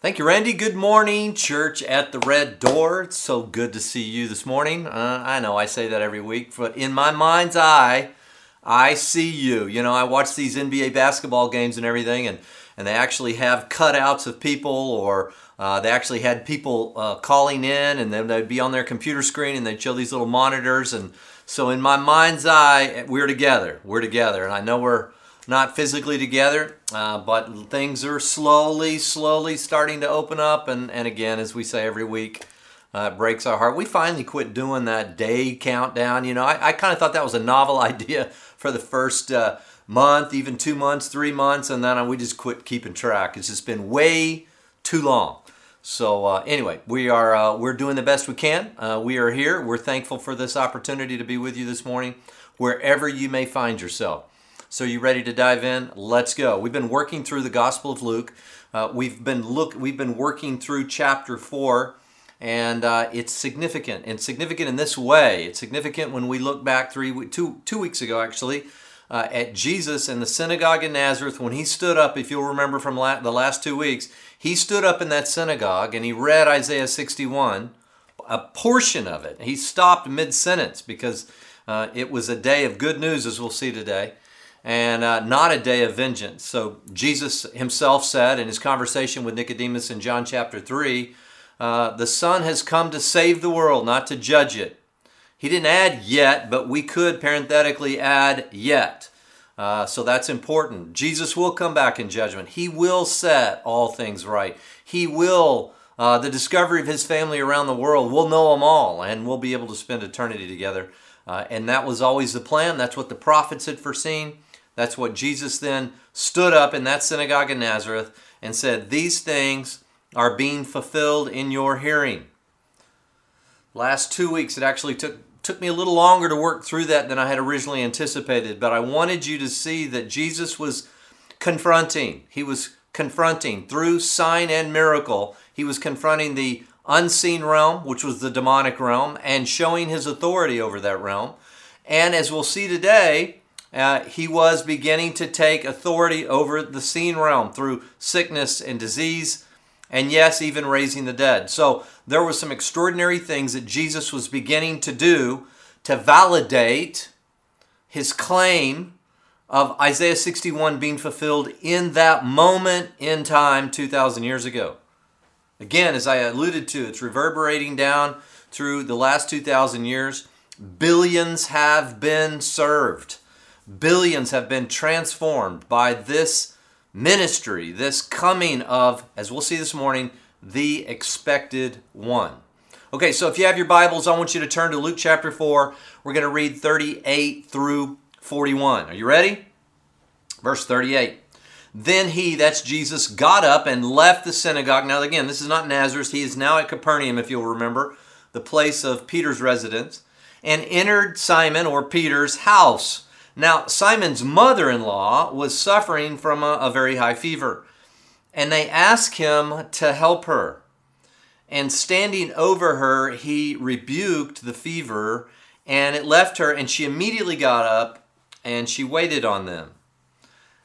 Thank you, Randy. Good morning, church at the Red Door. It's so good to see you this morning. Uh, I know I say that every week, but in my mind's eye, I see you. You know, I watch these NBA basketball games and everything, and, and they actually have cutouts of people, or uh, they actually had people uh, calling in, and then they'd be on their computer screen and they'd show these little monitors. And so, in my mind's eye, we're together. We're together. And I know we're not physically together, uh, but things are slowly, slowly starting to open up. And, and again, as we say every week, uh, it breaks our heart. We finally quit doing that day countdown. You know, I, I kind of thought that was a novel idea for the first uh, month, even two months, three months, and then we just quit keeping track. It's just been way too long. So uh, anyway, we are uh, we're doing the best we can. Uh, we are here. We're thankful for this opportunity to be with you this morning, wherever you may find yourself. So you ready to dive in? Let's go. We've been working through the Gospel of Luke. Uh, we've been look we've been working through chapter four, and uh, it's significant and significant in this way. It's significant when we look back three two two weeks ago actually. Uh, at Jesus in the synagogue in Nazareth, when he stood up, if you'll remember from la- the last two weeks, he stood up in that synagogue and he read Isaiah 61, a portion of it. He stopped mid sentence because uh, it was a day of good news, as we'll see today and uh, not a day of vengeance. So Jesus himself said in his conversation with Nicodemus in John chapter 3 uh, the Son has come to save the world, not to judge it. He didn't add yet, but we could parenthetically add yet. Uh, so that's important. Jesus will come back in judgment. He will set all things right. He will, uh, the discovery of his family around the world, we'll know them all and we'll be able to spend eternity together. Uh, and that was always the plan. That's what the prophets had foreseen. That's what Jesus then stood up in that synagogue in Nazareth and said, These things are being fulfilled in your hearing. Last two weeks, it actually took, took me a little longer to work through that than I had originally anticipated, but I wanted you to see that Jesus was confronting. He was confronting through sign and miracle. He was confronting the unseen realm, which was the demonic realm, and showing his authority over that realm. And as we'll see today, uh, he was beginning to take authority over the seen realm through sickness and disease, and yes, even raising the dead. So there were some extraordinary things that Jesus was beginning to do to validate his claim of Isaiah 61 being fulfilled in that moment in time 2,000 years ago. Again, as I alluded to, it's reverberating down through the last 2,000 years. Billions have been served. Billions have been transformed by this ministry, this coming of, as we'll see this morning, the expected one. Okay, so if you have your Bibles, I want you to turn to Luke chapter 4. We're going to read 38 through 41. Are you ready? Verse 38. Then he, that's Jesus, got up and left the synagogue. Now, again, this is not Nazareth. He is now at Capernaum, if you'll remember, the place of Peter's residence, and entered Simon or Peter's house. Now, Simon's mother in law was suffering from a, a, very high fever, and they asked him to help her. And standing over her, he rebuked the fever, and it left her, and she immediately got up and she waited on them.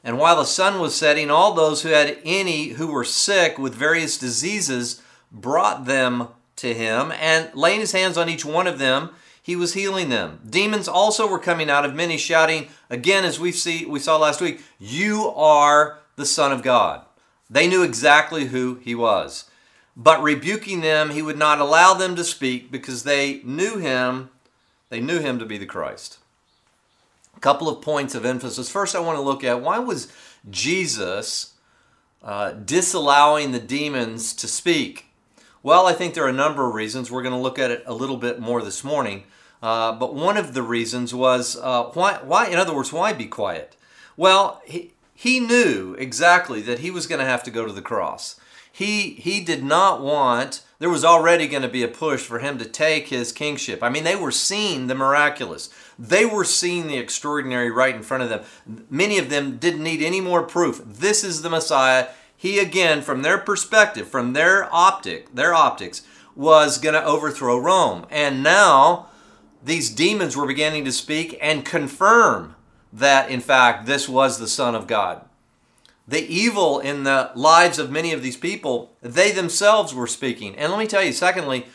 And while the sun was setting, all those who had any who were sick with various diseases brought them to him, and laying his hands on each one of them, he was healing them. Demons also were coming out of many, shouting, again, as we see we saw last week, You are the Son of God. They knew exactly who he was. But rebuking them, he would not allow them to speak because they knew him, they knew him to be the Christ. A couple of points of emphasis. First, I want to look at why was Jesus uh, disallowing the demons to speak? Well, I think there are a number of reasons. We're going to look at it a little bit more this morning. Uh, but one of the reasons was uh, why, why, in other words, why be quiet? Well, he, he knew exactly that he was going to have to go to the cross. He, he did not want, there was already going to be a push for him to take his kingship. I mean, they were seeing the miraculous, they were seeing the extraordinary right in front of them. Many of them didn't need any more proof. This is the Messiah. He, again, from their perspective, from their optic, their optics, was going to overthrow Rome. And now, these demons were beginning to speak and confirm that, in fact, this was the Son of God. the evil in the lives of many of these people, they themselves were speaking. And let me tell you, secondly,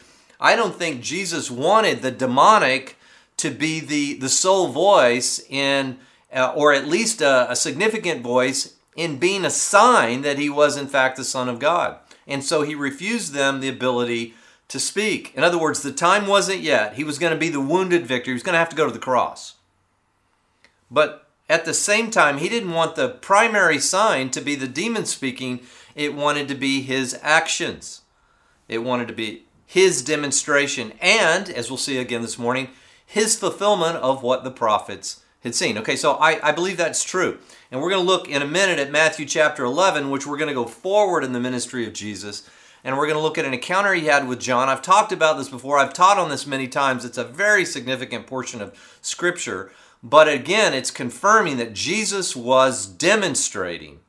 I don't think Jesus wanted the demonic to be the, the sole voice in, uh, or at least a, a significant voice in being a sign that he was in fact the Son of God. And so he refused them the ability to speak. In other words, the time wasn't yet. He was going to be the wounded victor. He was going to have to go to the cross. But at the same time, he didn't want the primary sign to be the demon speaking. It wanted to be his actions. It wanted to be his demonstration and, as we'll see again this morning, his fulfillment of what the prophets had seen. Okay, so I, I believe that's true. And we're going to look in a minute at Matthew chapter 11, which we're going to go forward in the ministry of Jesus. And we're going to look at an encounter he had with John. I've talked about this before, I've taught on this many times. It's a very significant portion of Scripture. But again, it's confirming that Jesus was demonstrating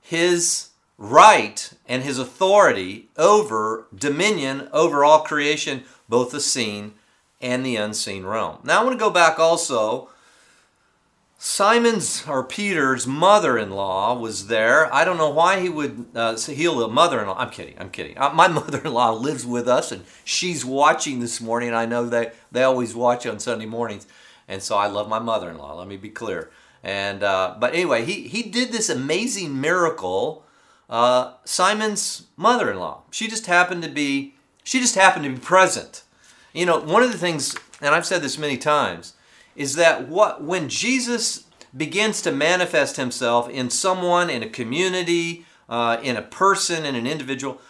his right and his authority over dominion over all creation, both the seen and the unseen realm. Now, I want to go back also Simon's or Peter's mother-in-law was there. I don't know why he would uh, heal a mother-in-law. I'm kidding. I'm kidding. Uh, my mother-in-law lives with us, and she's watching this morning. I know they they always watch on Sunday mornings, and so I love my mother-in-law. Let me be clear. And uh, but anyway, he he did this amazing miracle. Uh, Simon's mother-in-law. She just happened to be she just happened to be present. You know, one of the things, and I've said this many times is that what when Jesus begins to manifest himself in someone, in a community, uh, in a person, in an individual,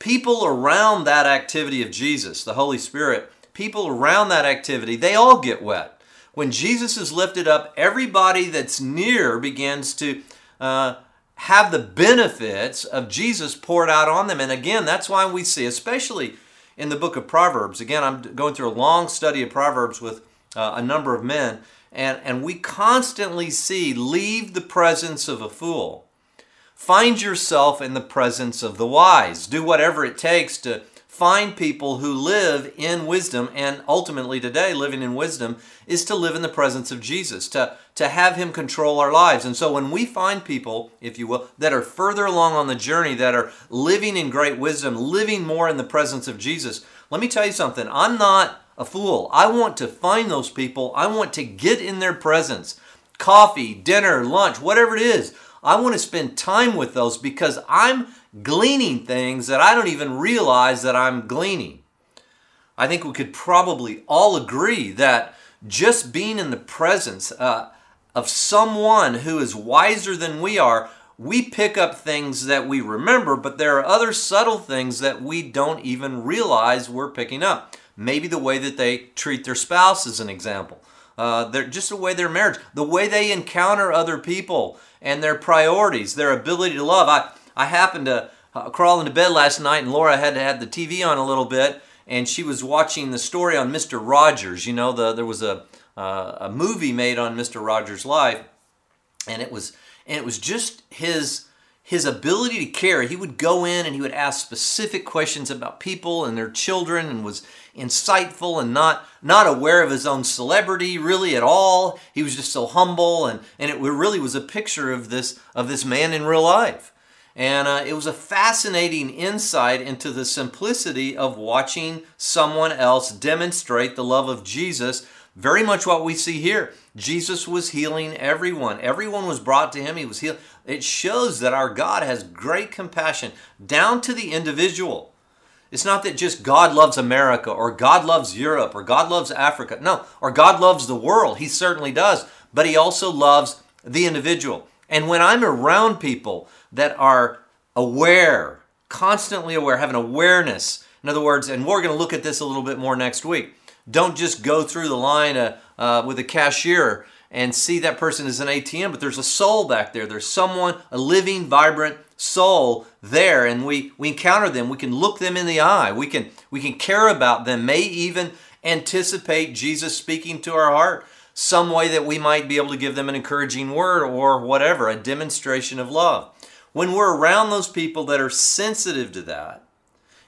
people around that activity of Jesus, the Holy Spirit, people around that activity, they all get wet. When Jesus is lifted up, everybody that's near begins to uh, have the benefits of Jesus poured out on them. And again, that's why we see, especially in the book of Proverbs, again, I'm going through a long study of Proverbs with uh, a number of men, and, and we constantly see leave the presence of a fool. Find yourself in the presence of the wise. Do whatever it takes to find people who live in wisdom, and ultimately today, living in wisdom is to live in the presence of Jesus, to, to have Him control our lives. And so when we find people, if you will, that are further along on the journey, that are living in great wisdom, living more in the presence of Jesus, let me tell you something. I'm not a fool. I want to find those people. I want to get in their presence. Coffee, dinner, lunch, whatever it is. I want to spend time with those because I'm gleaning things that I don't even realize that I'm gleaning. I think we could probably all agree that just being in the presence uh, of someone who is wiser than we are, we pick up things that we remember, but there are other subtle things that we don't even realize we're picking up. Maybe the way that they treat their spouse is an example. Uh, they're just the way their marriage, the way they encounter other people and their priorities, their ability to love. I, I happened to uh, crawl into bed last night and Laura had to have the TV on a little bit and she was watching the story on Mr. Rogers. You know, the, there was a, uh, a movie made on Mr. Rogers' life and it was, and it was just his, his ability to care. He would go in and he would ask specific questions about people and their children and was insightful and not not aware of his own celebrity really at all. He was just so humble and and it really was a picture of this of this man in real life. And uh, it was a fascinating insight into the simplicity of watching someone else demonstrate the love of Jesus. Very much what we see here. Jesus was healing everyone. Everyone was brought to him. He was healed. It shows that our God has great compassion down to the individual. It's not that just God loves America or God loves Europe or God loves Africa. No, or God loves the world. He certainly does. But He also loves the individual. And when I'm around people that are aware, constantly aware, have an awareness, in other words, and we're going to look at this a little bit more next week. Don't just go through the line uh, uh, with a cashier and see that person as an ATM, but there's a soul back there. There's someone, a living, vibrant soul there, and we, we encounter them. We can look them in the eye. We can, we can care about them, may even anticipate Jesus speaking to our heart some way that we might be able to give them an encouraging word or whatever, a demonstration of love. When we're around those people that are sensitive to that,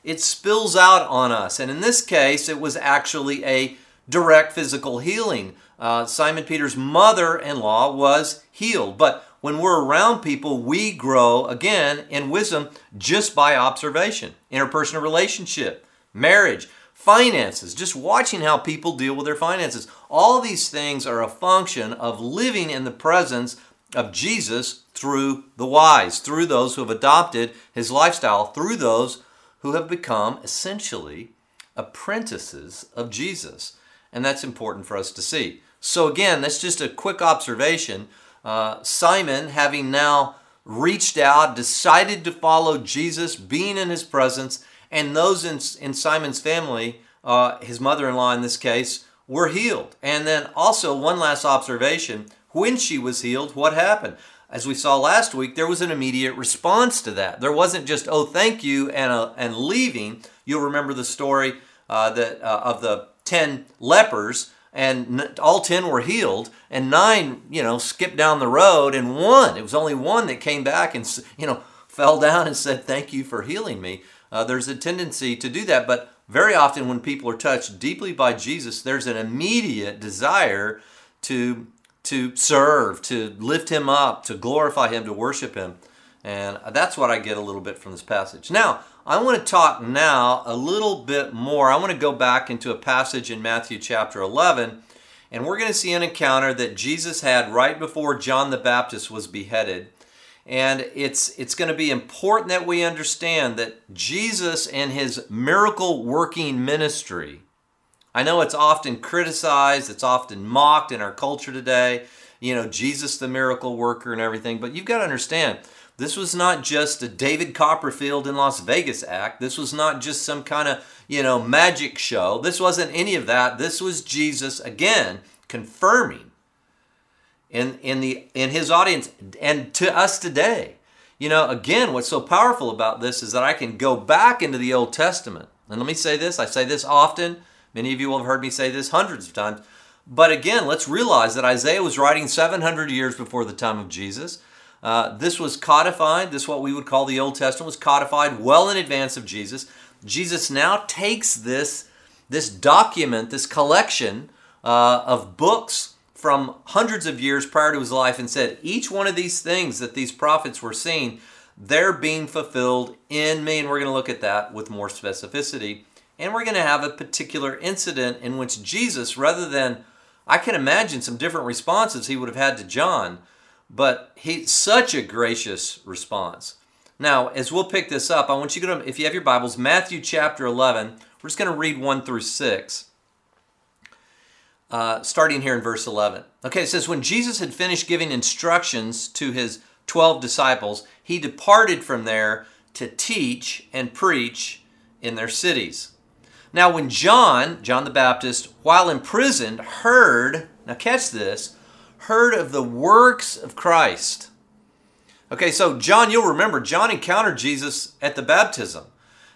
it spills out on us. And in this case, it was actually a direct physical healing uh, Simon Peter's mother in law was healed. But when we're around people, we grow again in wisdom just by observation, interpersonal relationship, marriage, finances, just watching how people deal with their finances. All these things are a function of living in the presence of Jesus through the wise, through those who have adopted his lifestyle, through those who have become essentially apprentices of Jesus. And that's important for us to see. So, again, that's just a quick observation. Uh, Simon, having now reached out, decided to follow Jesus, being in his presence, and those in, in Simon's family, uh, his mother in law in this case, were healed. And then also, one last observation when she was healed, what happened? As we saw last week, there was an immediate response to that. There wasn't just, oh, thank you, and, uh, and leaving. You'll remember the story uh, that, uh, of the 10 lepers, and all 10 were healed, and nine, you know, skipped down the road, and one, it was only one that came back and, you know, fell down and said, thank you for healing me. Uh, there's a tendency to do that, but very often when people are touched deeply by Jesus, there's an immediate desire to to serve, to lift him up, to glorify him, to worship him. And that's what I get a little bit from this passage. Now, I want to talk now a little bit more. I want to go back into a passage in Matthew chapter 11, and we're going to see an encounter that Jesus had right before John the Baptist was beheaded. And it's, it's going to be important that we understand that Jesus and his miracle working ministry I know it's often criticized, it's often mocked in our culture today, you know, Jesus the miracle worker and everything, but you've got to understand, this was not just a David Copperfield in Las Vegas act. This was not just some kind of, you know, magic show. This wasn't any of that. This was Jesus again confirming in in the in his audience and to us today. You know, again, what's so powerful about this is that I can go back into the Old Testament. And let me say this, I say this often Many of you will have heard me say this hundreds of times. But again, let's realize that Isaiah was writing 700 years before the time of Jesus. Uh, this was codified, this what we would call the Old Testament was codified well in advance of Jesus. Jesus now takes this, this document, this collection uh, of books from hundreds of years prior to his life and said, each one of these things that these prophets were seeing, they're being fulfilled in me. And we're going to look at that with more specificity and we're going to have a particular incident in which Jesus, rather than, I can imagine some different responses he would have had to John, but he such a gracious response. Now, as we'll pick this up, I want you to if you have your Bibles, Matthew chapter 11. We're just going to read 1 through 6, uh, starting here in verse 11. Okay, it says, When Jesus had finished giving instructions to his 12 disciples, he departed from there to teach and preach in their cities. Now, when John, John the Baptist, while imprisoned, heard, now catch this, heard of the works of Christ. Okay, so John, you'll remember, John encountered Jesus at the baptism.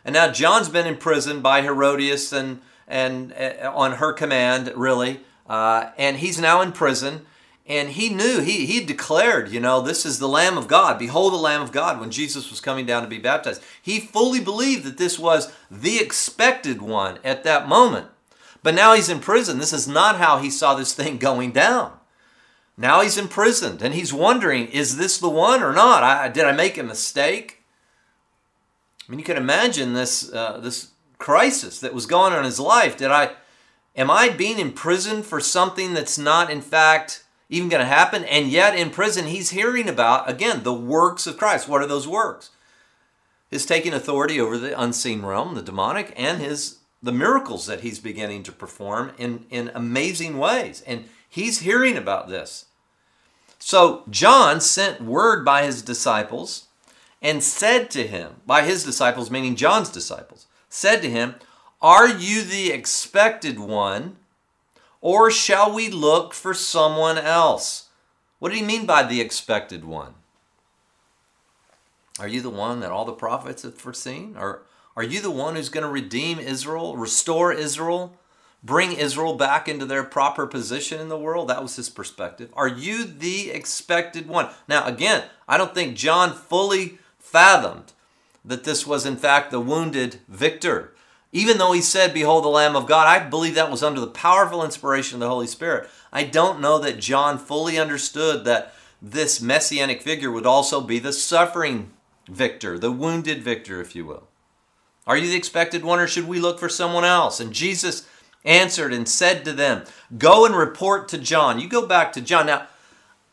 And now John's been imprisoned by Herodias and, and uh, on her command, really. Uh, and he's now in prison and he knew he he declared you know this is the lamb of god. Behold the lamb of god when jesus was coming down to be baptized. He fully believed that this was the expected one at that moment. But now he's in prison. This is not how he saw this thing going down. Now he's imprisoned and he's wondering is this the one or not? I, did i make a mistake? I mean you can imagine this uh, this crisis that was going on in his life. Did i am i being imprisoned for something that's not in fact even going to happen. And yet in prison, he's hearing about, again, the works of Christ. What are those works? His taking authority over the unseen realm, the demonic, and his the miracles that he's beginning to perform in, in amazing ways. And he's hearing about this. So John sent word by his disciples and said to him, by his disciples, meaning John's disciples, said to him, Are you the expected one? Or shall we look for someone else? What did he mean by the expected one? Are you the one that all the prophets have foreseen? Or are you the one who's going to redeem Israel, restore Israel, bring Israel back into their proper position in the world? That was his perspective. Are you the expected one? Now, again, I don't think John fully fathomed that this was, in fact, the wounded victor even though he said, Behold the Lamb of God, I believe that was under the powerful inspiration of the Holy Spirit. I don't know that John fully understood that this messianic figure would also be the suffering victor, the wounded victor, if you will. Are you the expected one, or should we look for someone else? And Jesus answered and said to them, Go and report to John. You go back to John. Now,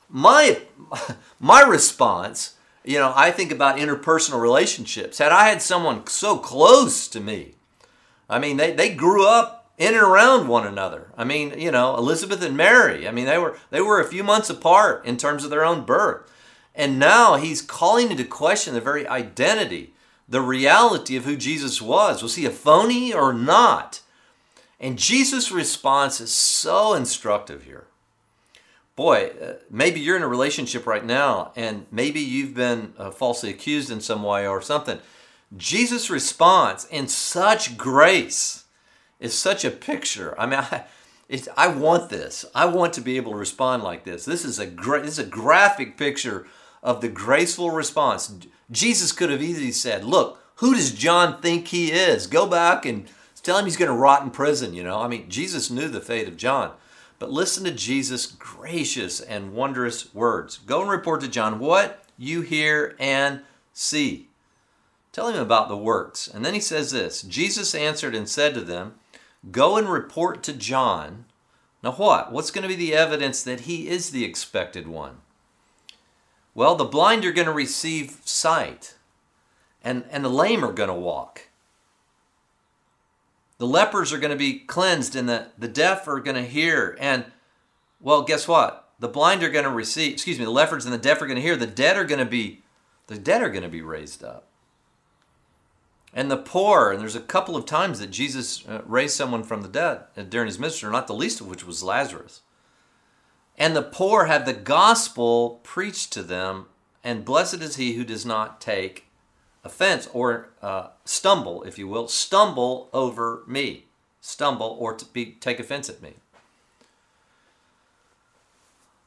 my my response, you know, I think about interpersonal relationships. Had I had someone so close to me, I mean, they, they grew up in and around one another. I mean, you know, Elizabeth and Mary, I mean, they were they were a few months apart in terms of their own birth. And now he's calling into question the very identity, the reality of who Jesus was. Was he a phony or not? And Jesus' response is so instructive here. Boy, uh, maybe you're in a relationship right now and maybe you've been uh, falsely accused in some way or something. Jesus' response in such grace is such a picture. I mean, I, I want this. I want to be able to respond like this. This is a great, this is a graphic picture of the graceful response. Jesus could have easily said, "Look, who does John think he is? Go back and tell him he's going to rot in prison." You know, I mean, Jesus knew the fate of John, but listen to Jesus' gracious and wondrous words. Go and report to John what you hear and see. Tell him about the works. And then he says this Jesus answered and said to them, Go and report to John. Now, what? What's going to be the evidence that he is the expected one? Well, the blind are going to receive sight, and, and the lame are going to walk. The lepers are going to be cleansed, and the, the deaf are going to hear. And, well, guess what? The blind are going to receive, excuse me, the lepers and the deaf are going to hear. The dead are going to be, the dead are going to be raised up and the poor. And there's a couple of times that Jesus uh, raised someone from the dead uh, during his ministry, not the least of which was Lazarus. And the poor have the gospel preached to them, and blessed is he who does not take offense or uh, stumble, if you will, stumble over me, stumble or to be, take offense at me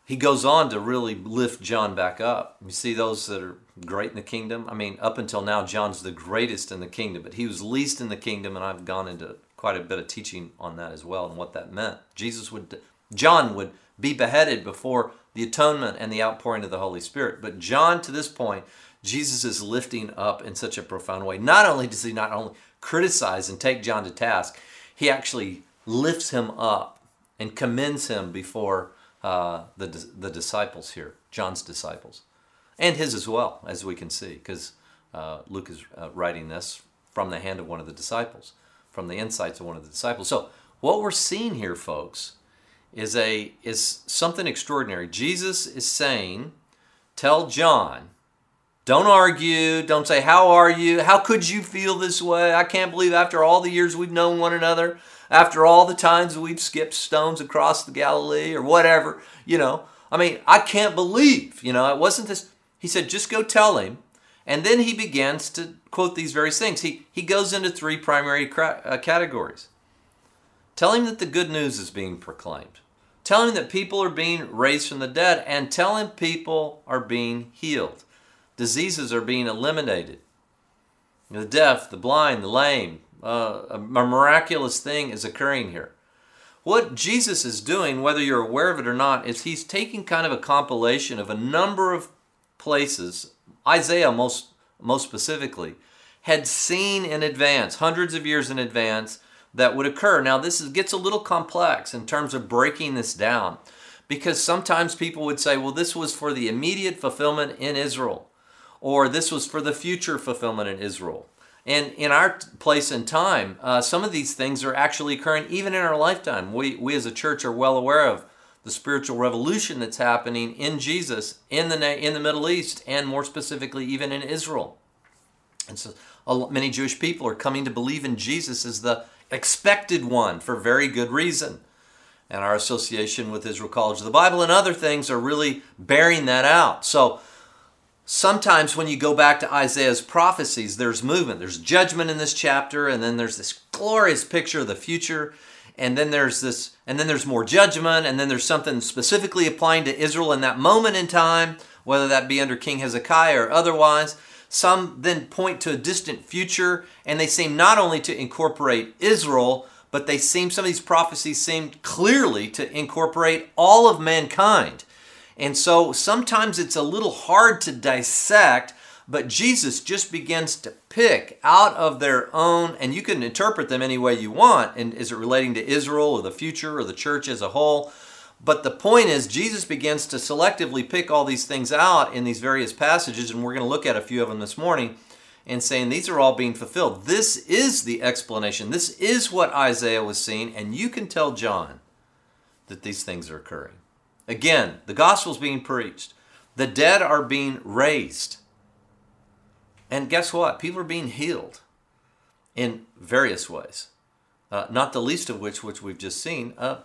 he goes on to really lift John back up. You see those that are great in the kingdom. I mean, up until now, John's the greatest in the kingdom, but he was least in the kingdom, and I've gone into quite a bit of teaching on that as well and what that meant. Jesus would, John would be beheaded before the atonement and the outpouring of the Holy Spirit. But John, to this point, Jesus is lifting up in such a profound way. Not only does he not only criticize and take John to task, he actually lifts him up and commends him before uh, the, the disciples here, John's disciples, and his as well, as we can see, because uh, Luke is uh, writing this from the hand of one of the disciples, from the insights of one of the disciples. So, what we're seeing here, folks, is a is something extraordinary. Jesus is saying, "Tell John." Don't argue. Don't say, How are you? How could you feel this way? I can't believe after all the years we've known one another, after all the times we've skipped stones across the Galilee or whatever, you know. I mean, I can't believe, you know, it wasn't this. He said, just go tell him. And then he begins to quote these various things. He, he goes into three primary uh, categories. Tell him that the good news is being proclaimed. Tell him that people are being raised from the dead, and tell him people are being healed. Diseases are being eliminated. The deaf, the blind, the lame, uh, a miraculous thing is occurring here. What Jesus is doing, whether you're aware of it or not, is he's taking kind of a compilation of a number of places, Isaiah most, most specifically, had seen in advance, hundreds of years in advance, that would occur. Now, this is, gets a little complex in terms of breaking this down because sometimes people would say, well, this was for the immediate fulfillment in Israel, or this was for the future fulfillment in Israel. And in our place and time, uh, some of these things are actually occurring even in our lifetime. We, we as a church are well aware of the spiritual revolution that's happening in Jesus in the, in the Middle East and more specifically even in Israel. And so many Jewish people are coming to believe in Jesus as the expected one for very good reason. And our association with Israel College of the Bible and other things are really bearing that out. So sometimes when you go back to Isaiah's prophecies, there's movement. There's judgment in this chapter, and then there's this glorious picture of the future. And then there's this, and then there's more judgment, and then there's something specifically applying to Israel in that moment in time, whether that be under King Hezekiah or otherwise. Some then point to a distant future, and they seem not only to incorporate Israel, but they seem, some of these prophecies seem clearly to incorporate all of mankind. And so sometimes it's a little hard to dissect, but Jesus just begins to pick out of their own, and you can interpret them any way you want. And is it relating to Israel or the future or the church as a whole? But the point is, Jesus begins to selectively pick all these things out in these various passages, and we're going to look at a few of them this morning and saying these are all being fulfilled. This is the explanation. This is what Isaiah was seeing, and you can tell John that these things are occurring. Again, the gospel is being preached, the dead are being raised. And guess what? People are being healed in various ways. Uh, not the least of which, which we've just seen, uh,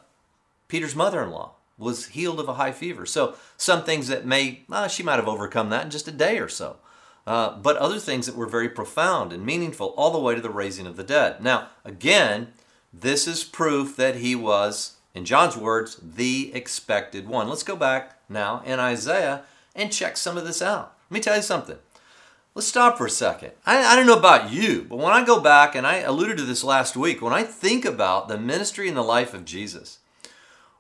Peter's mother in law was healed of a high fever. So, some things that may, uh, she might have overcome that in just a day or so. Uh, but other things that were very profound and meaningful, all the way to the raising of the dead. Now, again, this is proof that he was, in John's words, the expected one. Let's go back now in Isaiah and check some of this out. Let me tell you something. Let's stop for a second. I, I don't know about you, but when I go back, and I alluded to this last week, when I think about the ministry and the life of Jesus,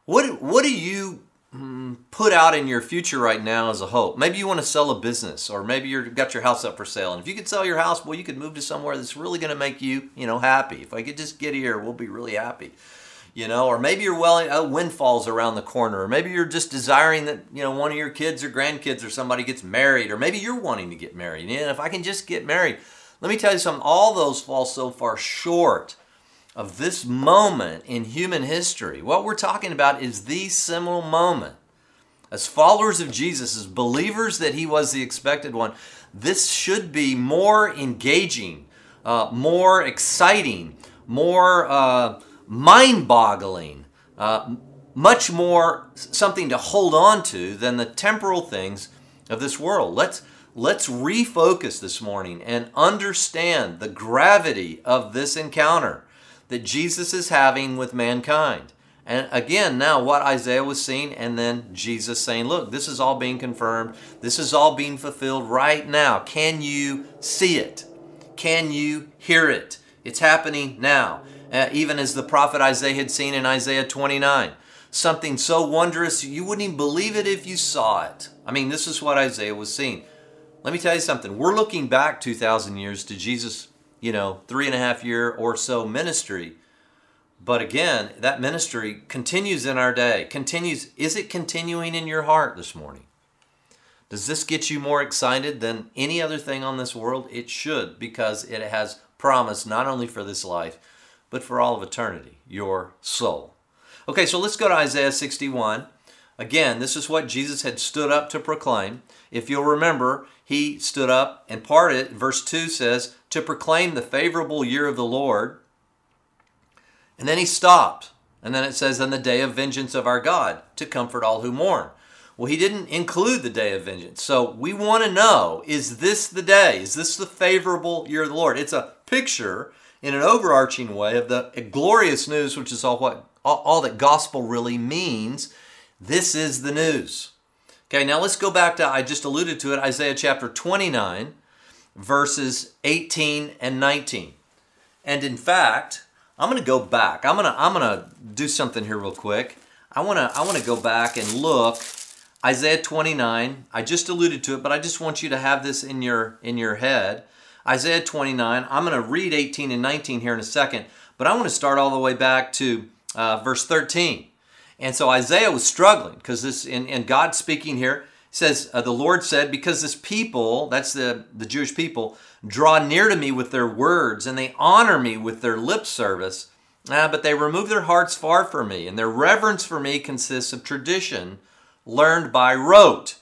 what, what do you Mm, put out in your future right now as a hope. Maybe you want to sell a business, or maybe you've got your house up for sale. And if you could sell your house, well, you could move to somewhere that's really going to make you, you know, happy. If I could just get here, we'll be really happy. You know, or maybe you're well, a windfall's around the corner, or maybe you're just desiring that you know one of your kids or grandkids or somebody gets married, or maybe you're wanting to get married. And if I can just get married, let me tell you something. All those fall so far short of this moment in human history. What we're talking about is the seminal moment. As followers of Jesus, as believers that he was the expected one, this should be more engaging, uh, more exciting, more uh, mind boggling, uh, much more something to hold on to than the temporal things of this world. Let's let's refocus this morning and understand the gravity of this encounter that Jesus is having with mankind. And again, now what Isaiah was seeing, and then Jesus saying, Look, this is all being confirmed. This is all being fulfilled right now. Can you see it? Can you hear it? It's happening now. Uh, even as the prophet Isaiah had seen in Isaiah 29. Something so wondrous, you wouldn't even believe it if you saw it. I mean, this is what Isaiah was seeing. Let me tell you something. We're looking back 2,000 years to Jesus' you know, three and a half year or so ministry. But again, that ministry continues in our day. Continues. Is it continuing in your heart this morning? Does this get you more excited than any other thing on this world? It should, because it has promise not only for this life, but for all of eternity, your soul. Okay, so let's go to Isaiah 61. Again, this is what Jesus had stood up to proclaim. If you'll remember, he stood up and parted. Verse 2 says, to proclaim the favorable year of the Lord. And then he stopped. And then it says, "On the day of vengeance of our God, to comfort all who mourn. Well, he didn't include the day of vengeance. So we want to know is this the day? Is this the favorable year of the Lord? It's a picture in an overarching way of the glorious news, which is all what all, that gospel really means. This is the news. Okay, now let's go back to, I just alluded to it, Isaiah chapter 29, verses 18 and 19. And in fact, I'm going to go back. I'm going to I'm going to do something here real quick. I want to I want to go back and look Isaiah 29. I just alluded to it, but I just want you to have this in your in your head. Isaiah 29. I'm going to read 18 and 19 here in a second, but I want to start all the way back to uh, verse 13. And so Isaiah was struggling because this, and, and God speaking here says, uh, the Lord said, because this people, that's the, the Jewish people, draw near to me with their words and they honor me with their lip service, uh, but they remove their hearts far from me, and their reverence for me consists of tradition learned by rote.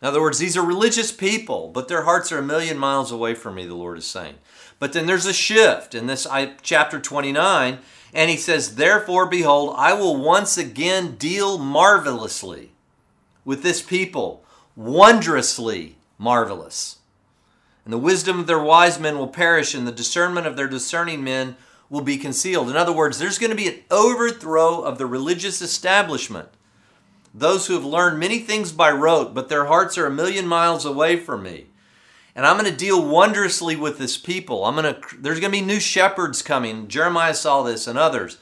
In other words, these are religious people, but their hearts are a million miles away from me, the Lord is saying. But then there's a shift in this chapter 29 and he says, Therefore, behold, I will once again deal marvelously with this people, wondrously marvelous. And the wisdom of their wise men will perish, and the discernment of their discerning men will be concealed. In other words, there's going to be an overthrow of the religious establishment. Those who have learned many things by rote, but their hearts are a million miles away from me and I'm going to deal wondrously with this people. I'm going to there's going to be new shepherds coming. Jeremiah saw this and others.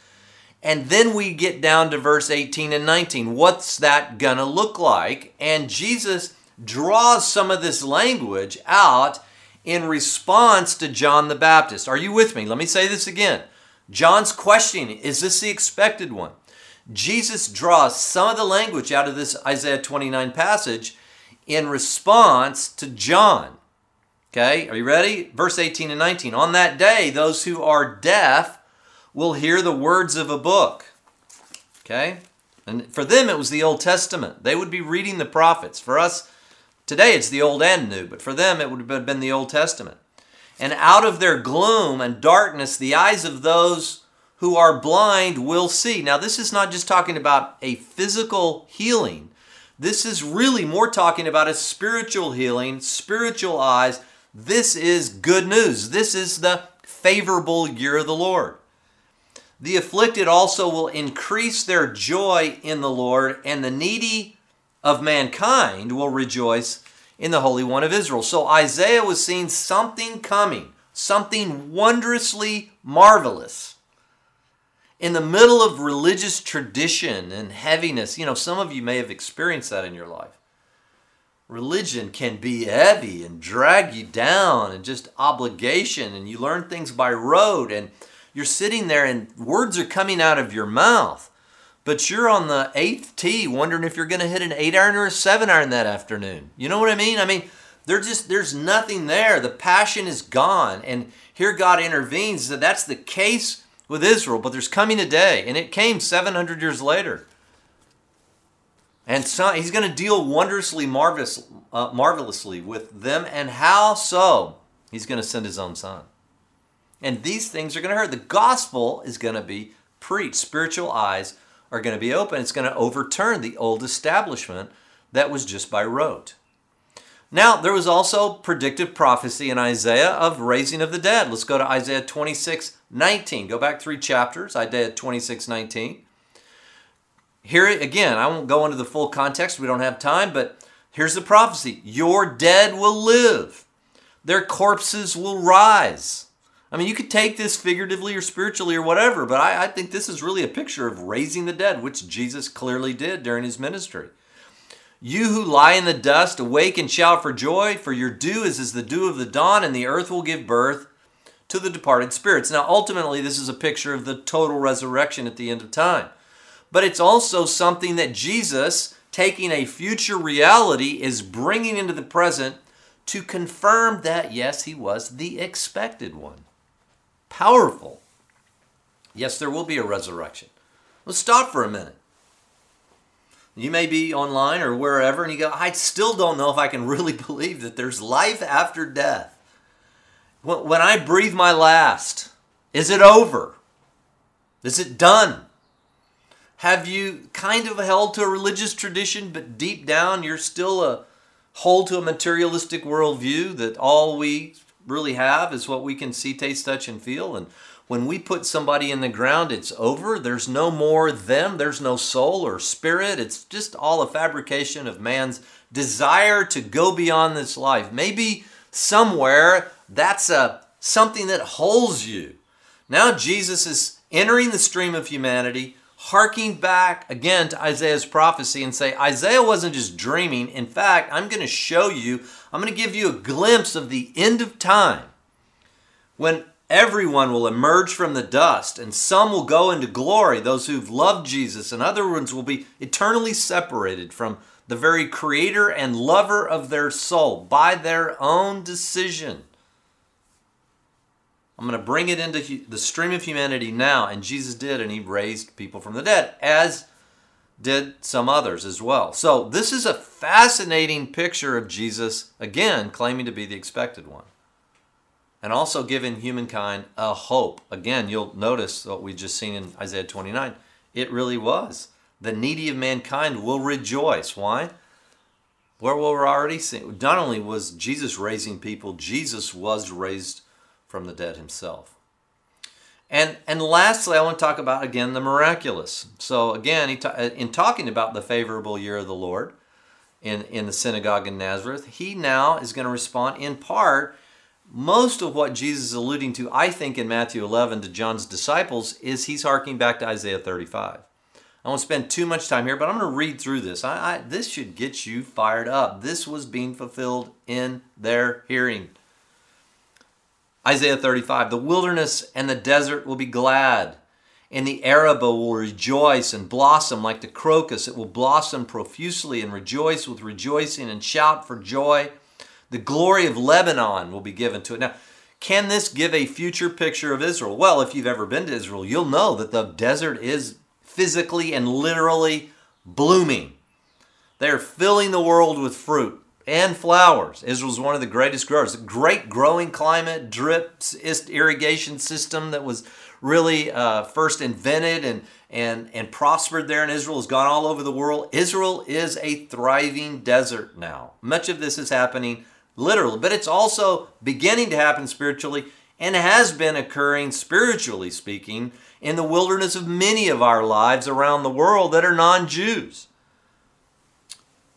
And then we get down to verse 18 and 19. What's that going to look like? And Jesus draws some of this language out in response to John the Baptist. Are you with me? Let me say this again. John's questioning is this the expected one? Jesus draws some of the language out of this Isaiah 29 passage in response to John. Okay, are you ready? Verse 18 and 19. On that day, those who are deaf will hear the words of a book. Okay? And for them, it was the Old Testament. They would be reading the prophets. For us, today, it's the Old and New, but for them, it would have been the Old Testament. And out of their gloom and darkness, the eyes of those who are blind will see. Now, this is not just talking about a physical healing. This is really more talking about a spiritual healing, spiritual eyes. This is good news. This is the favorable year of the Lord. The afflicted also will increase their joy in the Lord, and the needy of mankind will rejoice in the Holy One of Israel. So Isaiah was seeing something coming, something wondrously marvelous. In the middle of religious tradition and heaviness, you know, some of you may have experienced that in your life. Religion can be heavy and drag you down and just obligation, and you learn things by rote and you're sitting there and words are coming out of your mouth, but you're on the eighth tee wondering if you're going to hit an eight iron or a seven iron that afternoon. You know what I mean? I mean, there just there's nothing there. The passion is gone, and here God intervenes. That that's the case with Israel. But there's coming a day, and it came 700 years later. And so he's going to deal wondrously, marvelous, uh, marvelously with them. And how so? He's going to send his own son. And these things are going to hurt. The gospel is going to be preached. Spiritual eyes are going to be open. It's going to overturn the old establishment that was just by rote. Now, there was also predictive prophecy in Isaiah of raising of the dead. Let's go to Isaiah 26 19. Go back three chapters, Isaiah 26 19. Here again, I won't go into the full context, we don't have time, but here's the prophecy Your dead will live, their corpses will rise. I mean, you could take this figuratively or spiritually or whatever, but I, I, think this is really a picture of raising the dead, which Jesus clearly did during his ministry. You who lie in the dust, awake and shout for joy, for your dew is as the dew of the dawn, and the earth will give birth to the departed spirits. Now, ultimately, this is a picture of the total resurrection at the end of time. But it's also something that Jesus, taking a future reality, is bringing into the present to confirm that, yes, he was the expected one powerful. Yes, there will be a resurrection. Let's stop for a minute. You may be online or wherever, and you go, I still don't know if I can really believe that there's life after death. When I breathe my last, is it over? Is it done? Have you kind of held to a religious tradition, but deep down you're still a hold to a materialistic worldview that all we really have is what we can see, taste, touch, and feel. And when we put somebody in the ground, it's over. There's no more them. There's no soul or spirit. It's just all a fabrication of man's desire to go beyond this life. Maybe somewhere that's a something that holds you. Now Jesus is entering the stream of humanity, harking back again to Isaiah's prophecy and say, Isaiah wasn't just dreaming. In fact, I'm going to show you I'm going to give you a glimpse of the end of time when everyone will emerge from the dust and some will go into glory, those who've loved Jesus, and other ones will be eternally separated from the very creator and lover of their soul by their own decision. I'm going to bring it into the stream of humanity now, and Jesus did, and he raised people from the dead, as did some others as well. So, this is a fascinating picture of Jesus, again, claiming to be the expected one. And also giving humankind a hope. Again, you'll notice what we've just seen in Isaiah 29. It really was. The needy of mankind will rejoice. Why? Where we're already seeing. Not only was Jesus raising people, Jesus was raised from the dead himself. And, and lastly, I want to talk about again the miraculous. So, again, ta- uh, in talking about the favorable year of the Lord in, in the synagogue in Nazareth, he now is going to respond in part most of what Jesus is alluding to, I think, in Matthew 11 to John's disciples is he's harking back to Isaiah 35. I won't spend too much time here, but I'm going to read through this. I, I, this should get you fired up. This was being fulfilled in their hearing. Isaiah 35 The wilderness and the desert will be glad, and the Arabah will rejoice and blossom like the crocus. It will blossom profusely and rejoice with rejoicing and shout for joy. The glory of Lebanon will be given to it. Now, can this give a future picture of Israel? Well, if you've ever been to Israel, you'll know that the desert is physically and literally blooming. They're filling the world with fruit and flowers. Israel is one of the greatest growers. Great growing climate, drip irrigation system that was really uh, first invented and, and, and prospered there in Israel has gone all over the world. Israel is a thriving desert now. Much of this is happening literally, but it's also beginning to happen spiritually and has been occurring spiritually speaking in the wilderness of many of our lives around the world that are non Jews.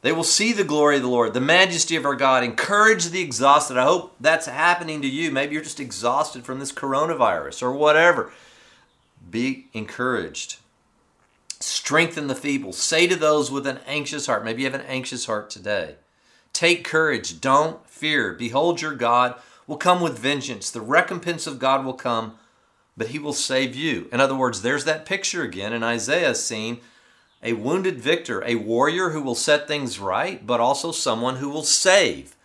They will see the glory of the Lord, the majesty of our God, encourage the exhausted. I hope that's happening to you. Maybe you're just exhausted from this coronavirus or whatever. Be encouraged. Strengthen the feeble. Say to those with an anxious heart, maybe you have an anxious heart today. Take courage. Don't fear. Behold, your God will come with vengeance. The recompense of God will come but he will save you. In other words, there's that picture again in Isaiah seeing a wounded victor, a warrior who will set things right, but also someone who will save.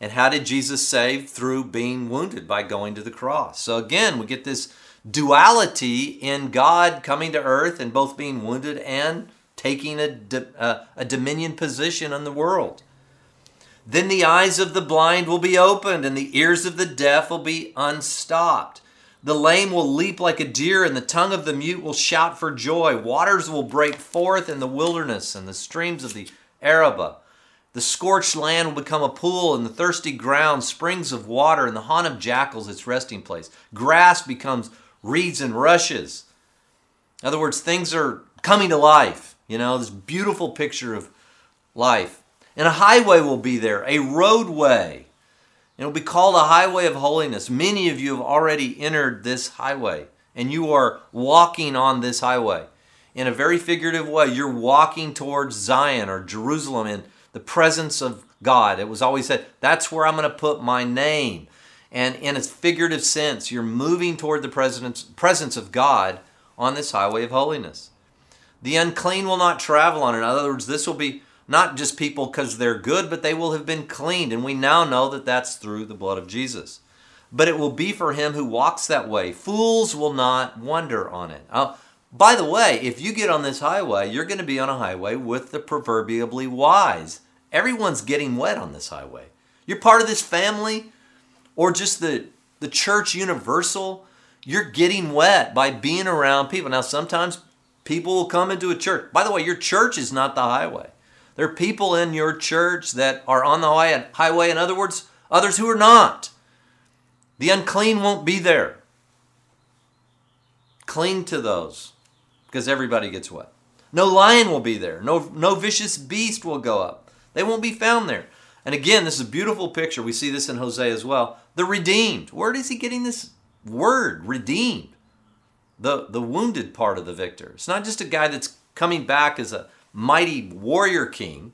And how did Jesus save? Through being wounded by going to the cross. So again, we get this duality in God coming to earth and both being wounded and taking a, a, uh, a dominion position in the world. Then the eyes of the blind will be opened and the ears of the deaf will be unstopped. The lame will leap like a deer, and the tongue of the mute will shout for joy. Waters will break forth in the wilderness, and the streams of the Arabah. The scorched land will become a pool, and the thirsty ground springs of water, and the haunt of jackals its resting place. Grass becomes reeds and rushes. In other words, things are coming to life. You know, this beautiful picture of life. And a highway will be there, a roadway It'll be called a highway of holiness. Many of you have already entered this highway, and you are walking on this highway. In a very figurative way, you're walking towards Zion or Jerusalem in the presence of God. It was always said, that's where I'm going to put my name. And in a figurative sense, you're moving toward the presence of God on this highway of holiness. The unclean will not travel on it. In other words, this will be not just people because they're good, but they will have been cleaned. And we now know that that's through the blood of Jesus. But it will be for him who walks that way. Fools will not wonder on it. Uh, by the way, if you get on this highway, you're going to be on a highway with the proverbially wise. Everyone's getting wet on this highway. You're part of this family or just the, the church universal. You're getting wet by being around people. Now, sometimes people will come into a church. By the way, your church is not the highway. There are people in your church that are on the highway, in other words, others who are not. The unclean won't be there. Cling to those because everybody gets wet. No lion will be there. No, no vicious beast will go up. They won't be found there. And again, this is a beautiful picture. We see this in Hosea as well. The redeemed. Where is he getting this word, redeemed? The, the wounded part of the victor. It's not just a guy that's coming back as a mighty warrior king,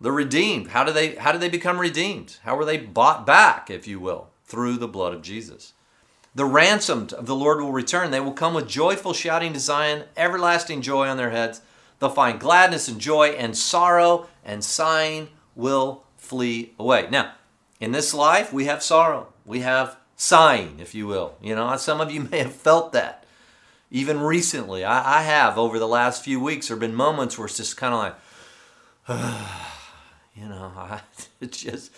the redeemed. How do they how do they become redeemed? How were they bought back, if you will, through the blood of Jesus? The ransomed of the Lord will return. They will come with joyful shouting to Zion, everlasting joy on their heads. They'll find gladness and joy, and sorrow and sighing will flee away. Now, in this life, we have sorrow. We have sighing, if you will. You know, some of you may have felt that even recently. I, I have over the last few weeks. There have been moments where it's just kind of like, you know, I, it's just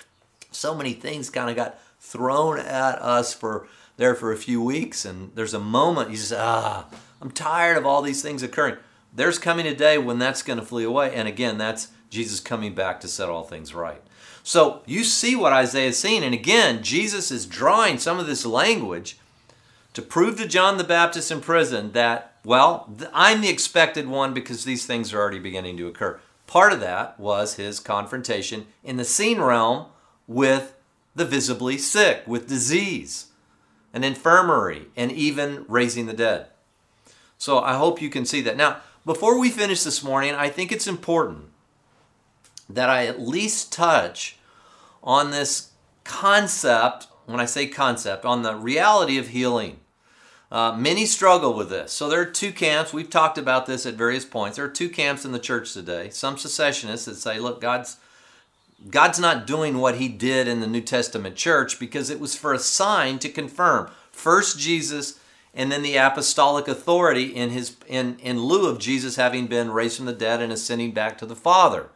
so many things kind of got thrown at us for there for a few weeks, and there's a moment you just ah, I'm tired of all these things occurring. There's coming a day when that's going to flee away, and again, that's Jesus coming back to set all things right. So you see what Isaiah is saying, and again, Jesus is drawing some of this language to prove to John the Baptist in prison that, well, I'm the expected one because these things are already beginning to occur. Part of that was his confrontation in the seen realm with the visibly sick with disease an infirmary and even raising the dead. So I hope you can see that. Now, before we finish this morning, I think it's important that I at least touch on this concept, when I say concept, on the reality of healing. Uh, many struggle with this. So there are two camps. We've talked about this at various points. There are two camps in the church today. Some cessationists that say, look, God's God's not doing what he did in the New Testament church because it was for a sign to confirm first Jesus and then the apostolic authority in his in in lieu of Jesus having been raised from the dead and ascending back to the Father.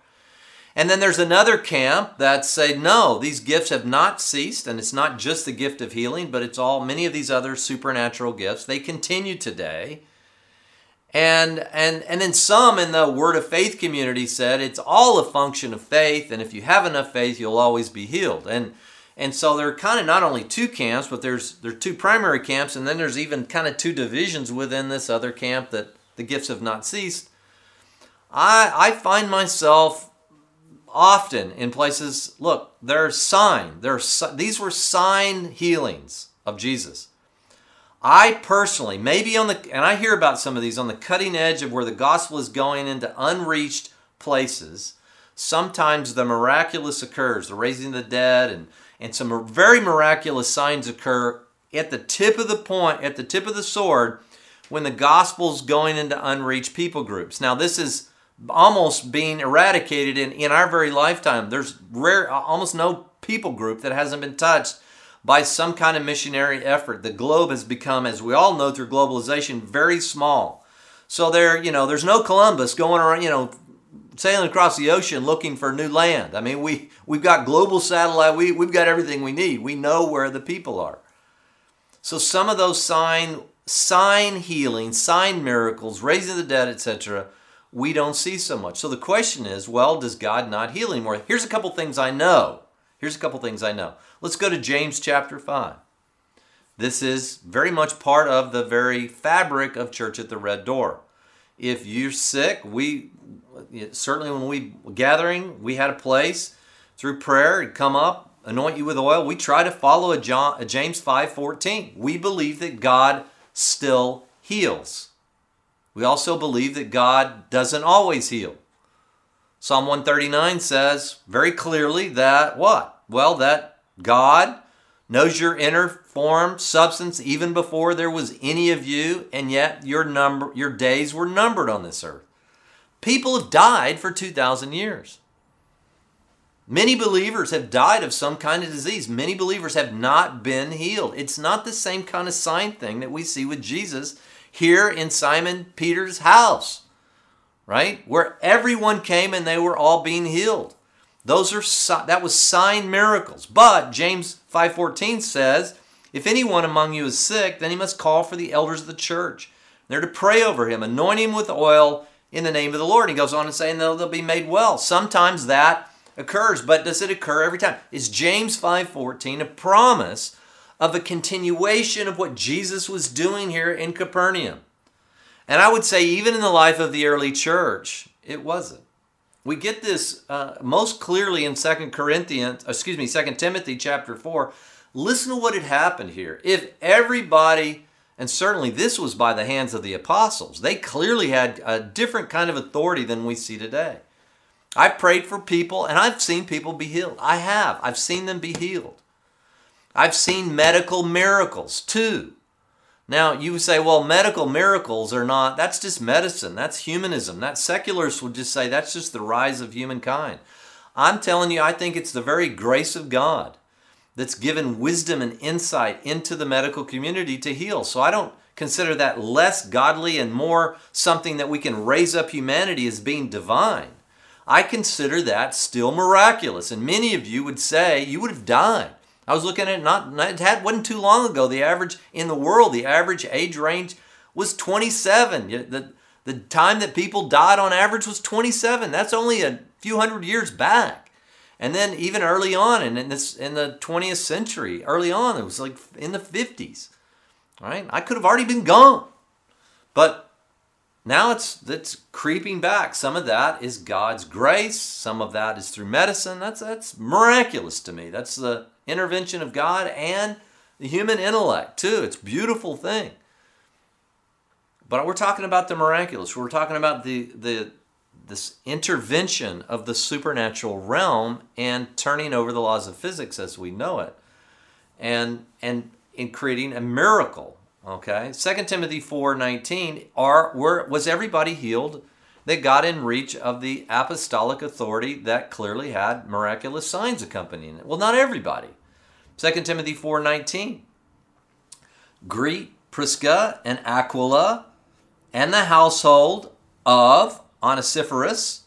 And then there's another camp that say, no, these gifts have not ceased, and it's not just the gift of healing, but it's all many of these other supernatural gifts. They continue today. And and and then some in the word of faith community said it's all a function of faith, and if you have enough faith, you'll always be healed. And and so there are kind of not only two camps, but there's there's two primary camps, and then there's even kind of two divisions within this other camp that the gifts have not ceased. I I find myself often in places, look, they're sign. They're, these were sign healings of Jesus. I personally, maybe on the, and I hear about some of these on the cutting edge of where the gospel is going into unreached places. Sometimes the miraculous occurs, the raising of the dead, and, and some very miraculous signs occur at the tip of the point, at the tip of the sword, when the gospel's going into unreached people groups. Now, this is almost being eradicated in, in our very lifetime. There's rare, almost no people group that hasn't been touched by some kind of missionary effort. The globe has become, as we all know through globalization, very small. So there, you know, there's no Columbus going around, you know, sailing across the ocean looking for new land. I mean, we we've got global satellite. We we've got everything we need. We know where the people are. So some of those sign sign healing, sign miracles, raising the dead, etc we don't see so much. So the question is, well, does God not heal anymore? Here's a couple things I know. Here's a couple things I know. Let's go to James chapter 5. This is very much part of the very fabric of Church at the Red Door. If you're sick, we certainly when we gathering, we had a place through prayer, come up, anoint you with oil. We try to follow a, John, a James 5:14. We believe that God still heals. We also believe that God doesn't always heal. Psalm 139 says very clearly that what? Well, that God knows your inner form, substance, even before there was any of you, and yet your number, your days were numbered on this earth. People have died for 2,000 years. Many believers have died of some kind of disease. Many believers have not been healed. It's not the same kind of sign thing that we see with Jesus here in Simon Peter's house, right? Where everyone came and they were all being healed. Those are that was sign miracles. But James 5:14 says, if anyone among you is sick, then he must call for the elders of the church. They're to pray over him, anoint him with oil in the name of the Lord. He goes on and saying they'll, they'll be made well. Sometimes that occurs, but does it occur every time? Is James 5:14 a promise of a continuation of what Jesus was doing here in Capernaum. And I would say, even in the life of the early church, it wasn't. We get this uh, most clearly in Second Corinthians, excuse me, Second Timothy chapter 4. Listen to what had happened here. If everybody, and certainly this was by the hands of the apostles, they clearly had a different kind of authority than we see today. I've prayed for people and I've seen people be healed. I have. I've seen them be healed. I've seen medical miracles too. Now, you say, well, medical miracles are not, that's just medicine. That's humanism. That secularists would just say that's just the rise of humankind. I'm telling you, I think it's the very grace of God that's given wisdom and insight into the medical community to heal. So I don't consider that less godly and more something that we can raise up humanity as being divine. I consider that still miraculous. And many of you would say you would have died I was looking at it not, it had, wasn't too long ago. The average in the world, the average age range was 27. The, the time that people died on average was 27. That's only a few hundred years back. And then even early on in, in this in the 20th century, early on, it was like in the 50s. Right? I could have already been gone. But now it's it's creeping back. Some of that is God's grace. Some of that is through medicine. That's that's miraculous to me. That's the intervention of God and the human intellect too. It's a beautiful thing. But we're talking about the miraculous. We're talking about the the this intervention of the supernatural realm and turning over the laws of physics as we know it, and and in creating a miracle. Okay, 2 Timothy four nineteen. Are were was everybody healed? that got in reach of the apostolic authority that clearly had miraculous signs accompanying it. Well, not everybody. 2 Timothy 4:19. Greet Prisca and Aquila and the household of Onesiphorus.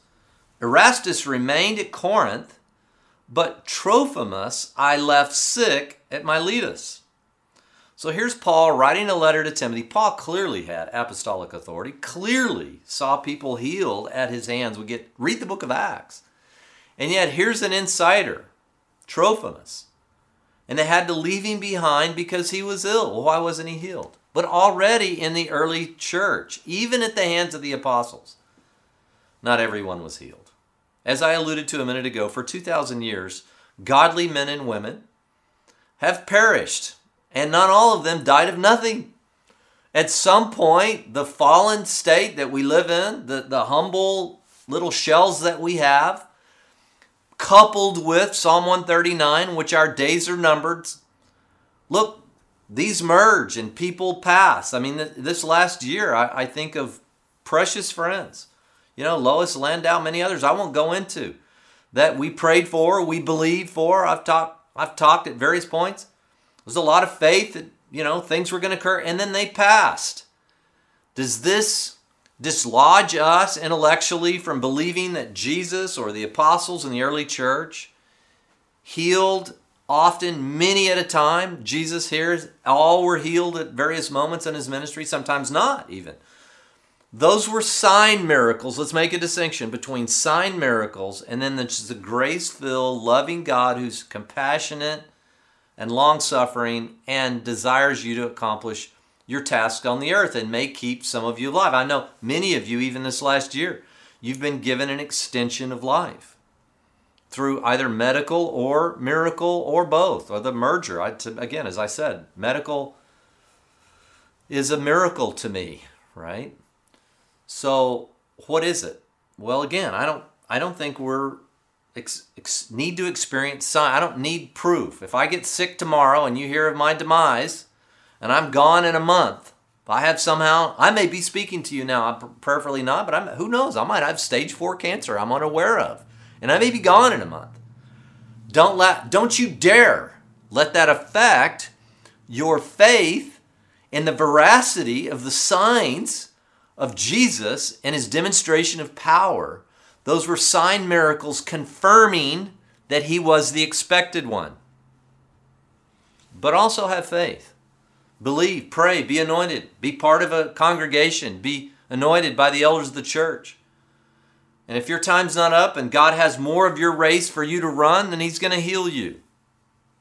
Erastus remained at Corinth, but Trophimus I left sick at Miletus. So here's Paul writing a letter to Timothy. Paul clearly had apostolic authority, clearly saw people healed at his hands. We get read the book of Acts. And yet here's an insider, Trophimus. And they had to leave him behind because he was ill. Well, why wasn't he healed? But already in the early church, even at the hands of the apostles, not everyone was healed. As I alluded to a minute ago, for 2,000 years, godly men and women have perished, and not all of them died of nothing. At some point, the fallen state that we live in, the, the humble little shells that we have, coupled with Psalm 139, which our days are numbered. Look, these merge and people pass. I mean, this last year, I, I think of precious friends, you know, Lois Landau, many others I won't go into that we prayed for, we believed for. I've talked, I've talked at various points. There's a lot of faith that, you know, things were going to occur, and then they passed. Does this dislodge us intellectually from believing that Jesus or the apostles in the early church healed often many at a time. Jesus here, all were healed at various moments in his ministry, sometimes not even. Those were sign miracles. Let's make a distinction between sign miracles and then the grace filled, loving God who's compassionate and long suffering and desires you to accomplish your task on the earth and may keep some of you alive. I know many of you, even this last year, you've been given an extension of life through either medical or miracle or both, or the merger. I, again, as I said, medical is a miracle to me, right? So, what is it? Well, again, I don't, I don't think we're ex, ex, need to experience sign. I don't need proof. If I get sick tomorrow and you hear of my demise, and I'm gone in a month. I have somehow, I may be speaking to you now. I'm not, but I'm, who knows? I might have stage four cancer I'm unaware of, and I may be gone in a month. Don't let, don't you dare let that affect your faith in the veracity of the signs of Jesus and his demonstration of power. Those were sign miracles confirming that he was the expected one. But also have faith. Believe, pray, be anointed, be part of a congregation, be anointed by the elders of the church. And if your time's not up and God has more of your race for you to run, then He's going to heal you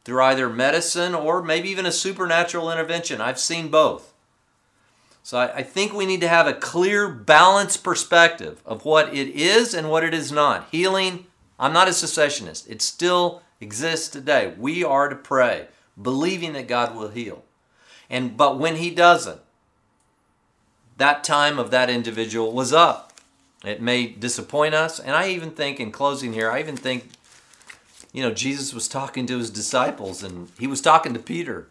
through either medicine or maybe even a supernatural intervention. I've seen both. So I, I, think we need to have a clear, balanced perspective of what it is and what it is not. Healing, I'm not a cessationist. It still exists today. We are to pray, believing that God will heal. And but when he doesn't, that time of that individual was up. It may disappoint us. And I even think in closing here, I even think, you know, Jesus was talking to his disciples and he was talking to Peter.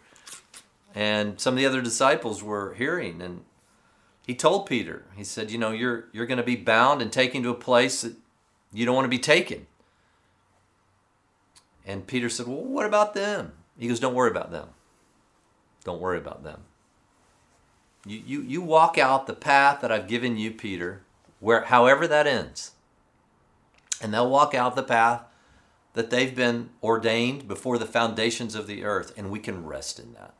And some of the other disciples were hearing and he told Peter, he said, you know, you're you're going to be bound and taken to a place that you don't want to be taken. And Peter said, Well, what about them? He goes, Don't worry about them. Don't worry about them. You, you, you walk out the path that I've given you, Peter, where however that ends. And they'll walk out the path that they've been ordained before the foundations of the earth, and we can rest in that.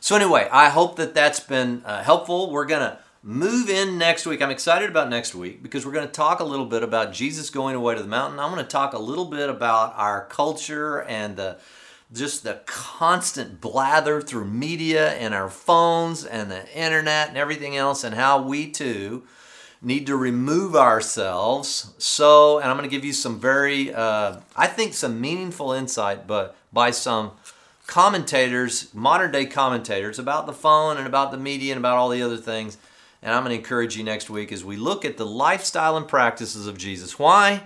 So, anyway, I hope that that's been uh, helpful. We're going to move in next week. I'm excited about next week because we're going to talk a little bit about Jesus going away to the mountain. I'm going to talk a little bit about our culture and the just the constant blather through media and our phones and the internet and everything else, and how we too need to remove ourselves. So, and I'm going to give you some very, uh, I think, some meaningful insight, but by some commentators, modern day commentators, about the phone and about the media and about all the other things. And I'm going to encourage you next week as we look at the lifestyle and practices of Jesus. Why?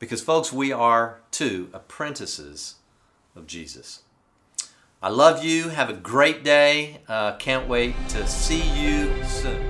Because, folks, we are too apprentices of Jesus. I love you. Have a great day. Uh, can't wait to see you soon.